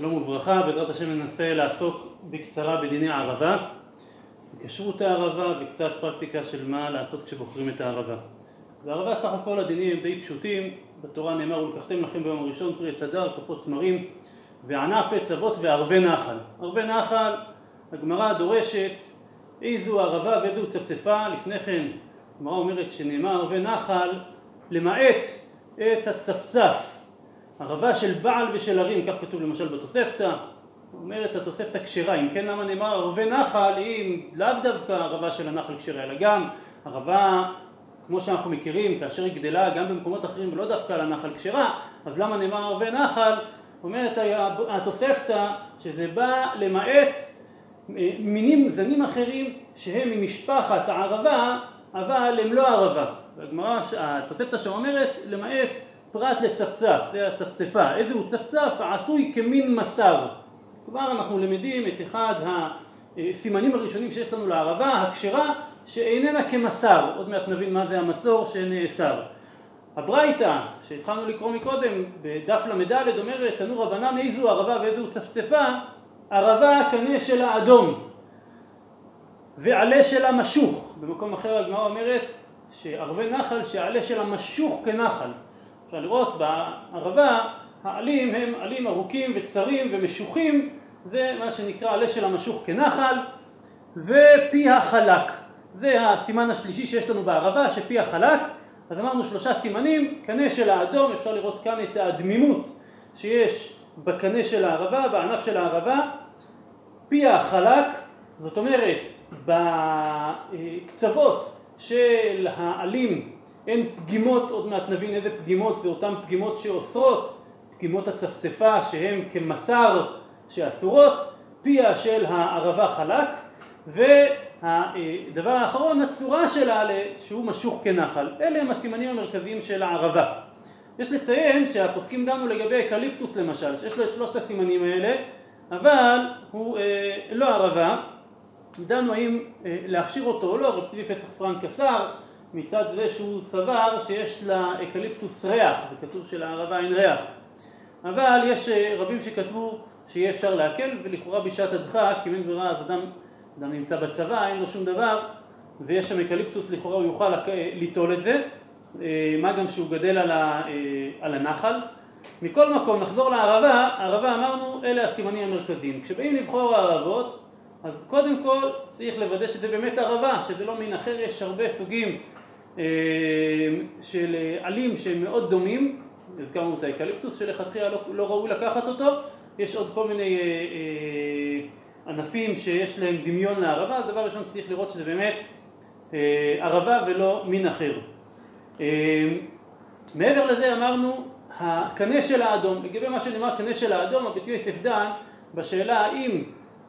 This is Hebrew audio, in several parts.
שלום וברכה, בעזרת השם ננסה לעסוק בקצרה בדיני הערבה, בכשרות הערבה וקצת פרקטיקה של מה לעשות כשבוחרים את הערבה. בערבה סך הכל הדינים הם די פשוטים, בתורה נאמר ולקחתם לכם ביום הראשון פרי עץ הדר, כפות תמרים וענף עץ אבות וערבי נחל. ערבי נחל, הגמרא דורשת איזו ערבה ואיזו צפצפה, לפני כן הגמרא אומרת שנאמר ערבי נחל למעט את הצפצף ערבה של בעל ושל הרים, כך כתוב למשל בתוספתא, אומרת התוספתא כשרה, אם כן למה נאמר ערבי נחל אם לאו דווקא ערבה של הנחל כשרה, אלא גם ערבה כמו שאנחנו מכירים, כאשר היא גדלה גם במקומות אחרים ולא דווקא על הנחל כשרה, אז למה נאמר ערבי נחל? אומרת התוספתא שזה בא למעט מינים זנים אחרים שהם ממשפחת הערבה אבל הם לא ערבה. התוספתא שאומרת למעט פרט לצפצף, זה הצפצפה, איזה הוא צפצף? העשוי כמין מסר. כבר אנחנו למדים את אחד הסימנים הראשונים שיש לנו לערבה, הכשרה, שאיננה כמסר, עוד מעט נבין מה זה המסור שנאסר. הברייתא, שהתחלנו לקרוא מקודם, בדף ל"ד אומרת, תנו רבנן איזו ערבה ואיזו צפצפה, ערבה הקנה של האדום ועלה של המשוך. במקום אחר הגמרא אומרת שערבי נחל שעלה של המשוך כנחל. אפשר לראות בערבה העלים הם עלים ארוכים וצרים ומשוחים זה מה שנקרא עלה של המשוך כנחל ופי החלק. זה הסימן השלישי שיש לנו בערבה שפי החלק. אז אמרנו שלושה סימנים קנה של האדום אפשר לראות כאן את הדמימות שיש בקנה של הערבה בענף של הערבה. פיה חלק זאת אומרת בקצוות של העלים אין פגימות, עוד מעט נבין איזה פגימות, זה אותן פגימות שאוסרות, פגימות הצפצפה שהן כמסר שאסורות, פיה של הערבה חלק, והדבר האחרון, הצורה שלה שהוא משוך כנחל. אלה הם הסימנים המרכזיים של הערבה. יש לציין שהפוסקים דנו לגבי אקליפטוס למשל, שיש לו את שלושת הסימנים האלה, אבל הוא אה, לא ערבה, דנו האם אה, להכשיר אותו או לא, רב צבי פסח פרנק אסר, מצד זה שהוא סבר שיש לאקליפטוס ריח, וכתוב שלערבה אין ריח. אבל יש אה, רבים שכתבו שיהיה אפשר להקל, ולכאורה בשעת הדחק, אם אין ברירה, אז אדם, אדם נמצא בצבא, אין לו שום דבר, ויש שם אקליפטוס, לכאורה הוא יוכל ליטול את זה, אה, מה גם שהוא גדל על, ה, אה, על הנחל. מכל מקום, נחזור לערבה, ערבה אמרנו, אלה הסימנים המרכזיים. כשבאים לבחור הערבות, אז קודם כל צריך לוודא שזה באמת ערבה, שזה לא מין אחר, יש הרבה סוגים אה, של עלים שהם מאוד דומים, הזכרנו את האקליפטוס שלכתחילה לא, לא ראוי לקחת אותו, יש עוד כל מיני אה, אה, ענפים שיש להם דמיון לערבה, אז דבר ראשון צריך לראות שזה באמת ערבה ולא מין אחר. מעבר לזה אמרנו הקנה של האדום, לגבי מה שנאמר קנה של האדום, הבית יוסף דן בשאלה האם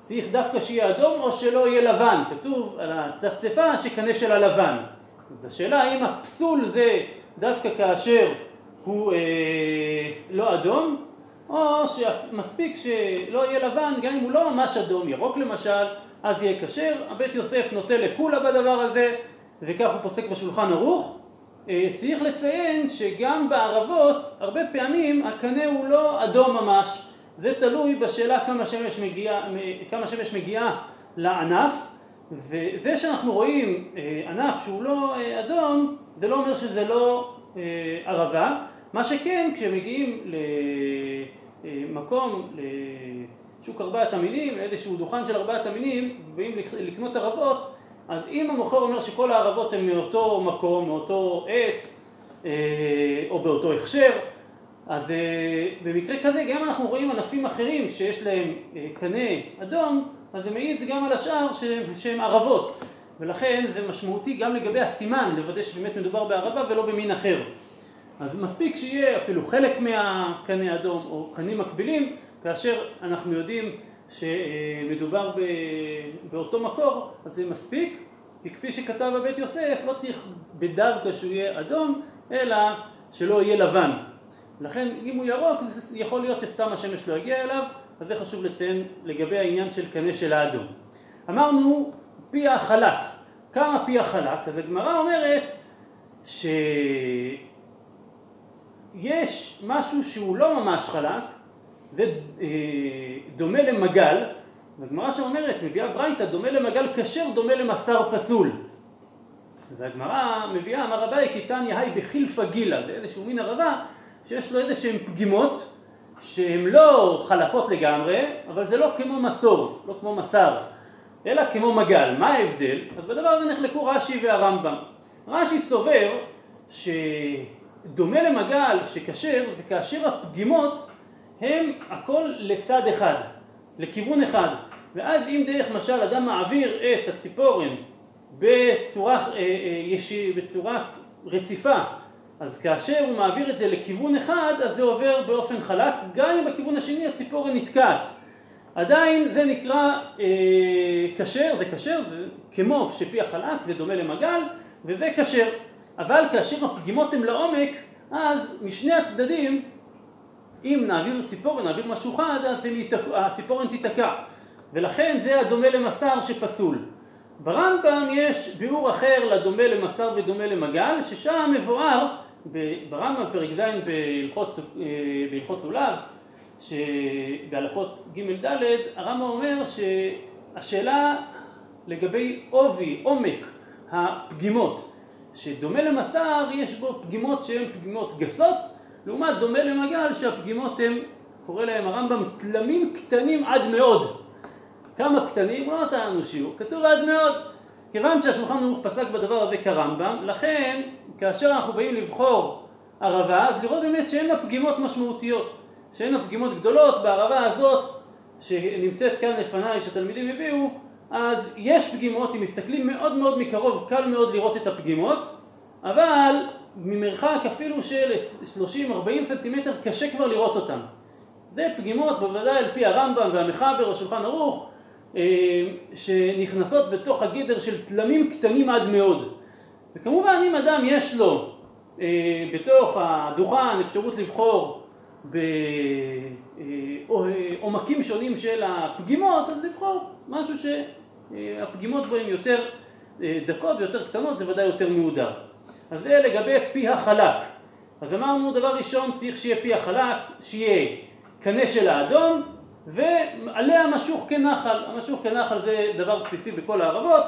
צריך דווקא שיהיה אדום או שלא יהיה לבן, כתוב על הצפצפה שקנה של הלבן. אז השאלה האם הפסול זה דווקא כאשר הוא אה, לא אדום, או שמספיק שלא יהיה לבן, גם אם הוא לא ממש אדום, ירוק למשל, אז יהיה כשר. הבית יוסף נוטה לקולה בדבר הזה, וכך הוא פוסק בשולחן ערוך. אה, צריך לציין שגם בערבות, הרבה פעמים הקנה הוא לא אדום ממש, זה תלוי בשאלה כמה שמש מגיעה, מגיעה לענף. וזה שאנחנו רואים אה, ענף שהוא לא אה, אדום, זה לא אומר שזה לא אה, ערבה, מה שכן כשמגיעים למקום, לשוק ארבעת המינים, לאיזשהו דוכן של ארבעת המינים, ובאים לקנות ערבות, אז אם המוכר אומר שכל הערבות הן מאותו מקום, מאותו עץ, או באותו הכשר, אז במקרה כזה גם אנחנו רואים ענפים אחרים שיש להם קנה אדום, אז זה מעיד גם על השאר שהם ערבות. ולכן זה משמעותי גם לגבי הסימן לוודא שבאמת מדובר בערבה ולא במין אחר. אז מספיק שיהיה אפילו חלק מהקנה אדום או קנים מקבילים כאשר אנחנו יודעים שמדובר באותו מקור אז זה מספיק כי כפי שכתב הבית יוסף לא צריך בדווקא שהוא יהיה אדום אלא שלא יהיה לבן. לכן אם הוא ירוק יכול להיות שסתם השמש לא יגיע אליו אז זה חשוב לציין לגבי העניין של קנה של האדום. אמרנו פי החלק, כמה פי החלק? אז הגמרא אומרת שיש משהו שהוא לא ממש חלק זה אה, דומה למגל, והגמרא שאומרת, מביאה ברייתא, דומה למגל כשר, דומה למסר פסול. והגמרא מביאה, אמר רבי, כי תניא היי בחילפא גילה, באיזשהו מין ערבה, שיש לו איזה שהן פגימות, שהן לא חלקות לגמרי, אבל זה לא כמו מסור, לא כמו מסר, אלא כמו מגל. מה ההבדל? אז בדבר הזה נחלקו רש"י והרמב"ם. רש"י סובר שדומה למגל שכשר, וכאשר הפגימות הם הכל לצד אחד, לכיוון אחד. ואז אם דרך משל אדם מעביר את הציפורן בצורה, אה, אה, בצורה רציפה, אז כאשר הוא מעביר את זה לכיוון אחד, אז זה עובר באופן חלק, גם אם בכיוון השני הציפורן נתקעת. עדיין זה נקרא אה, כשר, אה, זה כשר, זה כמו שפי החלק, זה דומה למגל, וזה כשר. אבל כאשר הפגימות הן לעומק, אז משני הצדדים, אם נעביר ציפורן, נעביר משהו חד, אז הציפורן תיתקע. ולכן זה הדומה למסר שפסול. ברמב"ם יש ביאור אחר לדומה למסר ודומה למגל, ששם מבואר, ברמב"ם פרק ז' בהלכות, אה, לולב, בהלכות ג' ד', הרמב"ם אומר שהשאלה לגבי עובי, עומק הפגימות, שדומה למסר יש בו פגימות שהן פגימות גסות, לעומת דומה למגל שהפגימות הן, קורא להם הרמב"ם, תלמים קטנים עד מאוד. כמה קטנים? לא נתן לנו שיעור, כתוב עד מאוד. כיוון שהשולחן ערוך פסק בדבר הזה כרמב"ם, לכן כאשר אנחנו באים לבחור ערבה, אז לראות באמת שאין לה פגימות משמעותיות, שאין לה פגימות גדולות, בערבה הזאת שנמצאת כאן לפניי שהתלמידים הביאו, אז יש פגימות, אם מסתכלים מאוד מאוד מקרוב, קל מאוד לראות את הפגימות, אבל ממרחק אפילו של 30-40 סנטימטר קשה כבר לראות אותן. זה פגימות בוודאי על פי הרמב"ם והמחבר, השולחן ערוך, שנכנסות בתוך הגדר של תלמים קטנים עד מאוד. וכמובן אם אדם יש לו אה, בתוך הדוכן אפשרות לבחור בעומקים שונים של הפגימות, אז לבחור משהו שהפגימות בו הן יותר אה, דקות ויותר קטנות, זה ודאי יותר מהודר. אז זה לגבי פי החלק. אז אמרנו דבר ראשון צריך שיהיה פי החלק, שיהיה קנה של האדום ועליה משוך כנחל, המשוך כנחל זה דבר בסיסי בכל הערבות,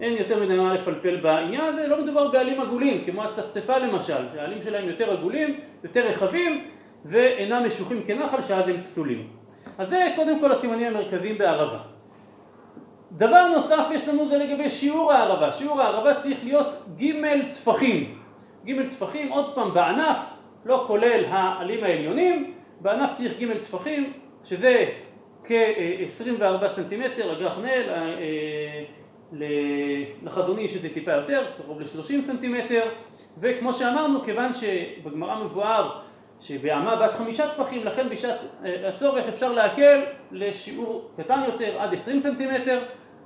אין יותר מדי מה לפלפל בעניין הזה, לא מדובר בעלים עגולים, כמו הצפצפה למשל, שהעלים שלהם יותר עגולים, יותר רחבים, ואינם משוחים כנחל, שאז הם פסולים. אז זה קודם כל הסימנים המרכזיים בערבה. דבר נוסף יש לנו זה לגבי שיעור הערבה, שיעור הערבה צריך להיות ג' טפחים, ג' טפחים עוד פעם בענף, לא כולל העלים העליונים, בענף צריך ג' טפחים, שזה כ-24 סנטימטר, הגר"ח נאה, אה, אה, לחזון איש איזה טיפה יותר, קרוב ל-30 סנטימטר, וכמו שאמרנו, כיוון שבגמרא מבואר שבאמה בת חמישה טפחים, לכן בשעת אה, הצורך אפשר להקל לשיעור קטן יותר, עד 20 סנטימטר,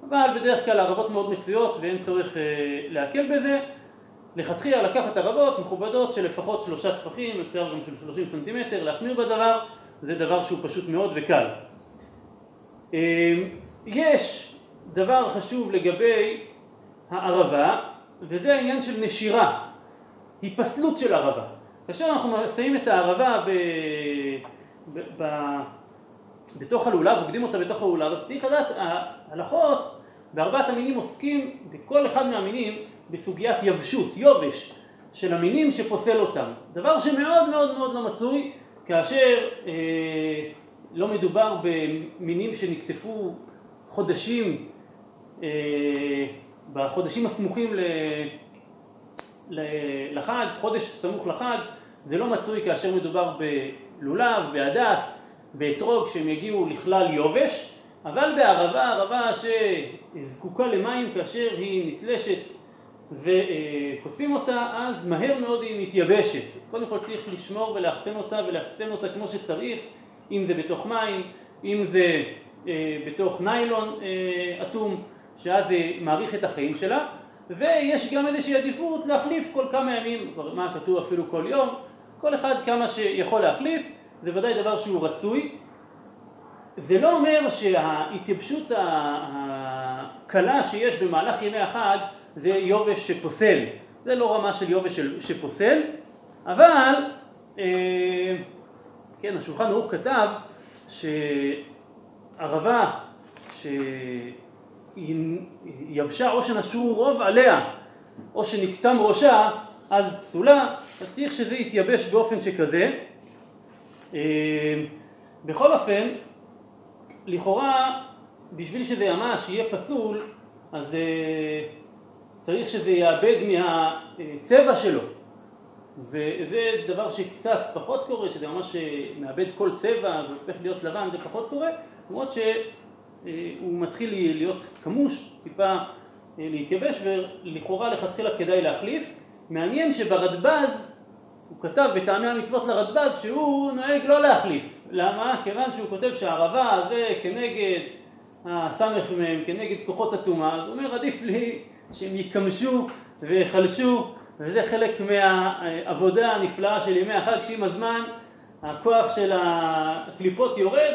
אבל בדרך כלל ערבות מאוד מצויות ואין צורך להקל בזה. לכתחילה לקחת ערבות מכובדות של לפחות שלושה טפחים, אפשר גם של 30 סנטימטר, להחמיר בדבר, זה דבר שהוא פשוט מאוד וקל. אמ, יש דבר חשוב לגבי הערבה, וזה העניין של נשירה, היפסלות של ערבה. כאשר אנחנו שמים את הערבה ב... ב... ב... בתוך הלולב, עובדים אותה בתוך הלולב, אז צריך לדעת, ההלכות בארבעת המינים עוסקים בכל אחד מהמינים בסוגיית יבשות, יובש, של המינים שפוסל אותם. דבר שמאוד מאוד מאוד לא מצוי, כאשר אה, לא מדובר במינים שנקטפו חודשים, אה, בחודשים הסמוכים ל, ל, לחג, חודש סמוך לחג, זה לא מצוי כאשר מדובר בלולב, בהדס, באתרוג, שהם יגיעו לכלל יובש, אבל בערבה, ערבה שזקוקה למים כאשר היא נתלשת וכותבים אותה, אז מהר מאוד היא מתייבשת. אז קודם כל צריך לשמור ולאחסן אותה ולאחסן אותה כמו שצריך, אם זה בתוך מים, אם זה אה, בתוך ניילון אה, אטום, שאז זה מאריך את החיים שלה, ויש גם איזושהי עדיפות להחליף כל כמה ימים, מה כתוב אפילו כל יום, כל אחד כמה שיכול להחליף, זה ודאי דבר שהוא רצוי. זה לא אומר שההתייבשות הקלה שיש במהלך ימי החג זה יובש שפוסל, זה לא רמה של יובש שפוסל, אבל, אה, כן, השולחן ערוך כתב שערבה שיבשה או שנשרו רוב עליה או שנקטם ראשה אז פסולה, אז צריך שזה יתייבש באופן שכזה. אה, בכל אופן, לכאורה בשביל שזה ממש יהיה פסול אז אה, צריך שזה יאבד מהצבע שלו וזה דבר שקצת פחות קורה, שזה ממש אה, מאבד כל צבע והופך להיות לבן, זה פחות קורה, למרות שהוא מתחיל להיות כמוש, טיפה אה, להתייבש ולכאורה לכתחילה כדאי להחליף. מעניין שברדב"ז, הוא כתב בטעמי המצוות לרדב"ז שהוא נוהג לא להחליף. למה? כיוון שהוא כותב שהערבה זה כנגד הסמ"ם, כנגד כוחות הטומאה, הוא אומר עדיף לי שהם ייכמשו ויחלשו וזה חלק מהעבודה הנפלאה של ימי החג שעם הזמן הכוח של הקליפות יורד,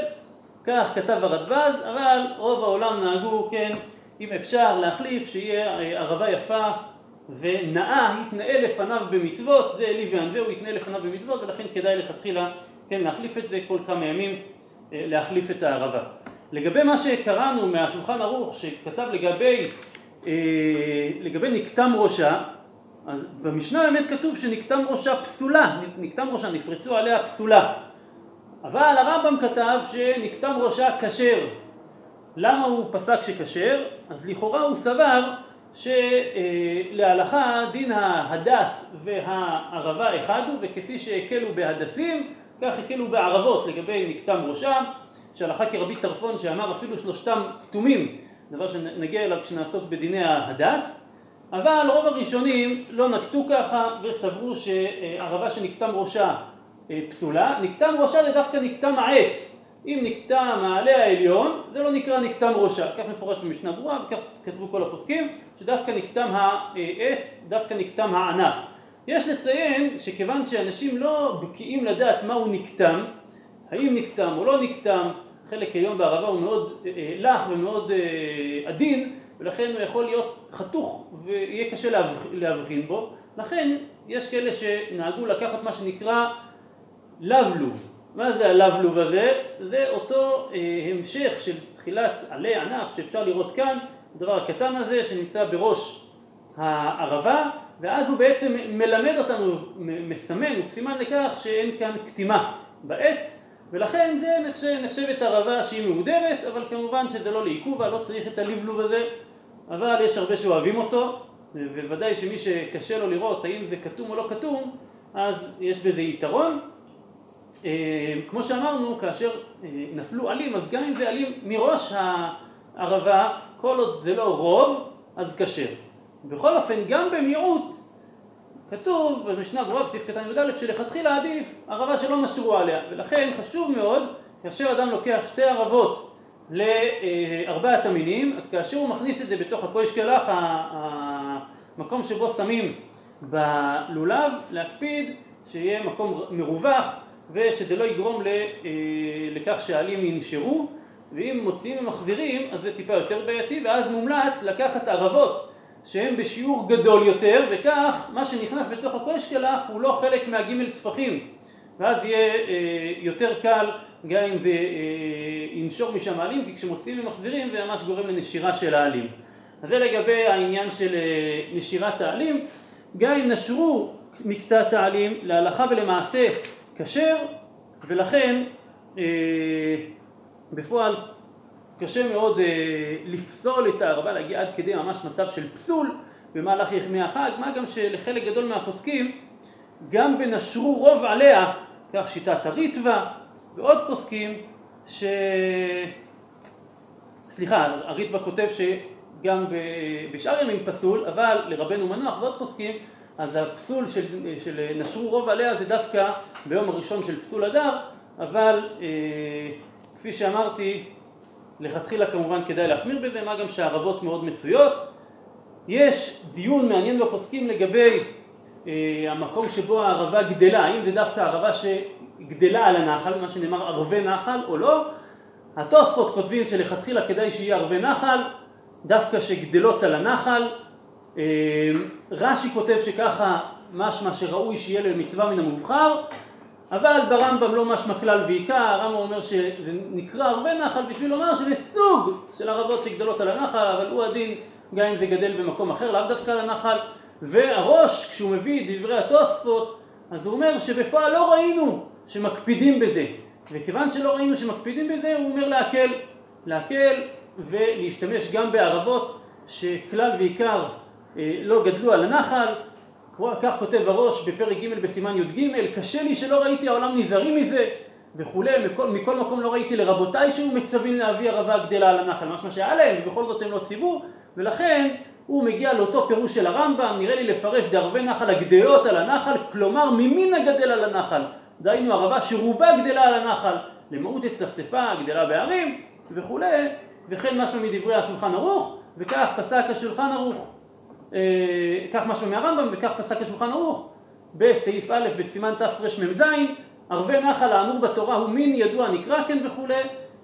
כך כתב הרדב"ז, אבל רוב העולם נהגו, כן, אם אפשר להחליף, שיהיה ערבה יפה ונאה, יתנאה לפניו במצוות, זה אלי וענווהו, יתנאה לפניו במצוות, ולכן כדאי לכתחילה, כן, להחליף את זה כל כמה ימים, אה, להחליף את הערבה. לגבי מה שקראנו מהשולחן ערוך, שכתב לגבי, לגבי נקתם ראשה, אז במשנה באמת כתוב שנקטם ראשה פסולה, נקטם ראשה, נפרצו עליה פסולה. אבל הרמב"ם כתב שנקטם ראשה כשר. למה הוא פסק שכשר? אז לכאורה הוא סבר שלהלכה דין ההדס והערבה אחד הוא, וכפי שהקלו בהדסים, כך הקלו בערבות לגבי נקטם ראשם, שהלכה כרבי טרפון שאמר אפילו שלושתם כתומים, דבר שנגיע אליו כשנעסוק בדיני ההדס. אבל רוב הראשונים לא נקטו ככה וסברו שערבה שנקטם ראשה אה, פסולה. נקטם ראשה זה דווקא נקטם העץ. אם נקטם העלה העליון זה לא נקרא נקטם ראשה. כך מפורש במשנה ברורה וכך כתבו כל הפוסקים שדווקא נקטם העץ, דווקא נקטם הענף. יש לציין שכיוון שאנשים לא בקיאים לדעת מהו נקטם, האם נקטם או לא נקטם, חלק היום בערבה הוא מאוד אה, אה, לח ומאוד עדין, ולכן הוא יכול להיות חתוך ויהיה קשה להבחין בו, לכן יש כאלה שנהגו לקחת מה שנקרא לבלוב. מה זה הלבלוב הזה? זה אותו אה, המשך של תחילת עלי ענף שאפשר לראות כאן, הדבר הקטן הזה שנמצא בראש הערבה, ואז הוא בעצם מלמד אותנו, מסמן, הוא סימן לכך שאין כאן קטימה בעץ, ולכן זה נחשב, נחשבת ערבה שהיא מהודרת, אבל כמובן שזה לא לעיכובה, לא צריך את הלבלוב הזה. אבל יש הרבה שאוהבים אותו, ובוודאי שמי שקשה לו לראות האם זה כתום או לא כתום, אז יש בזה יתרון. אה, כמו שאמרנו, כאשר אה, נפלו עלים, אז גם אם זה עלים מראש הערבה, כל עוד זה לא רוב, אז כשר. בכל אופן, גם במיעוט, כתוב במשנה ברורה בסעיף קטן י"א שלכתחילה עדיף ערבה שלא נשרו עליה, ולכן חשוב מאוד, כאשר אדם לוקח שתי ערבות לארבעת המינים, אז כאשר הוא מכניס את זה בתוך הקוישקלח, המקום שבו שמים בלולב, להקפיד שיהיה מקום מרווח ושזה לא יגרום אה, לכך שהעלים ינשרו. ואם מוציאים ומחזירים אז זה טיפה יותר בעייתי ואז מומלץ לקחת ערבות שהן בשיעור גדול יותר וכך מה שנכנס בתוך הקוישקלח הוא לא חלק מהגימל טפחים ואז יהיה אה, יותר קל גם אם זה אה, ינשור משם העלים, כי כשמוציאים ומחזירים זה ממש גורם לנשירה של העלים. אז זה לגבי העניין של אה, נשירת העלים. גם אם נשרו מקצת העלים, להלכה ולמעשה כשר, ולכן אה, בפועל קשה מאוד לפסול את הערבה, להגיע עד כדי ממש מצב של פסול במהלך ימי החג, מה גם שלחלק גדול מהפוסקים גם בנשרו רוב עליה, כך שיטת הריטווה, ועוד פוסקים ש... סליחה, הריטווה כותב שגם בשאר ימים פסול, אבל לרבנו מנוח ועוד פוסקים, אז הפסול של, של נשרו רוב עליה זה דווקא ביום הראשון של פסול הדר, אבל אה, כפי שאמרתי, לכתחילה כמובן כדאי להחמיר בזה, מה גם שהערבות מאוד מצויות. יש דיון מעניין בפוסקים לגבי אה, המקום שבו הערבה גדלה, האם זה דווקא ערבה ש... גדלה על הנחל, מה שנאמר ערבי נחל או לא. התוספות כותבים שלכתחילה כדאי שיהיה ערבי נחל, דווקא שגדלות על הנחל. אה, רש"י כותב שככה משמע שראוי שיהיה למצווה מן המובחר, אבל ברמב"ם לא משמע כלל ועיקר, הרמב"ם אומר שזה נקרא הרבה נחל בשביל לומר שזה סוג של ערבות שגדלות על הנחל, אבל הוא הדין גם אם זה גדל במקום אחר, לאו דווקא על הנחל. והראש, כשהוא מביא דברי התוספות, אז הוא אומר שבפועל לא ראינו שמקפידים בזה. וכיוון שלא ראינו שמקפידים בזה, הוא אומר להקל. להקל ולהשתמש גם בערבות שכלל ועיקר אה, לא גדלו על הנחל, כך כותב הראש בפרק ג' בסימן י"ג, קשה לי שלא ראיתי העולם נזהרים מזה וכולי, מכל, מכל מקום לא ראיתי לרבותיי שהיו מצווים להביא ערבה גדלה על הנחל, משמע שהיה להם ובכל זאת הם לא ציוו, ולכן הוא מגיע לאותו פירוש של הרמב"ם, נראה לי לפרש דערבי נחל הגדלות על הנחל, כלומר ממין הגדל על הנחל, דהיינו ערבה שרובה גדלה על הנחל, למהות הצפצפה, גדלה בערים וכולי, וכן משהו מדברי השולחן ערוך, וכך פסק השולחן ערוך. אה, כך משהו מהרמב"ם וכך פסק השולחן ערוך בסעיף א' בסימן תרמ"ז ערבי נחל האמור בתורה הוא מין ידוע נקרא כן וכולי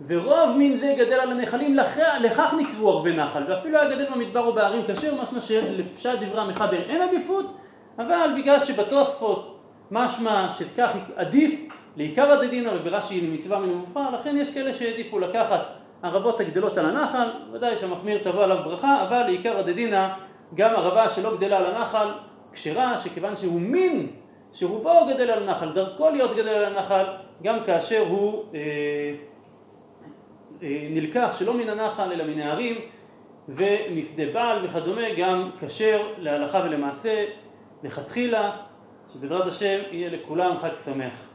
ורוב מין זה גדל על הנחלים לכ... לכך נקראו ערבי נחל ואפילו היה גדל במדבר או בערים כשר משמע שלפשט דברי המחבר אין עדיפות אבל בגלל שבתוספות משמע שכך עדיף לעיקר הדדינא וברש"י מצווה מן המובחר לכן יש כאלה שהעדיפו לקחת ערבות הגדלות על הנחל ודאי שהמחמיר תבוא עליו ברכה אבל לעיקר הדדינא גם ערבה שלא גדלה על הנחל כשרה, שכיוון שהוא מין שרובו גדל על הנחל, דרכו להיות גדל על הנחל, גם כאשר הוא אה, אה, נלקח שלא מן הנחל אלא מן הערים ומשדה בעל וכדומה, גם כשר להלכה ולמעשה, לכתחילה, שבעזרת השם יהיה לכולם חג שמח.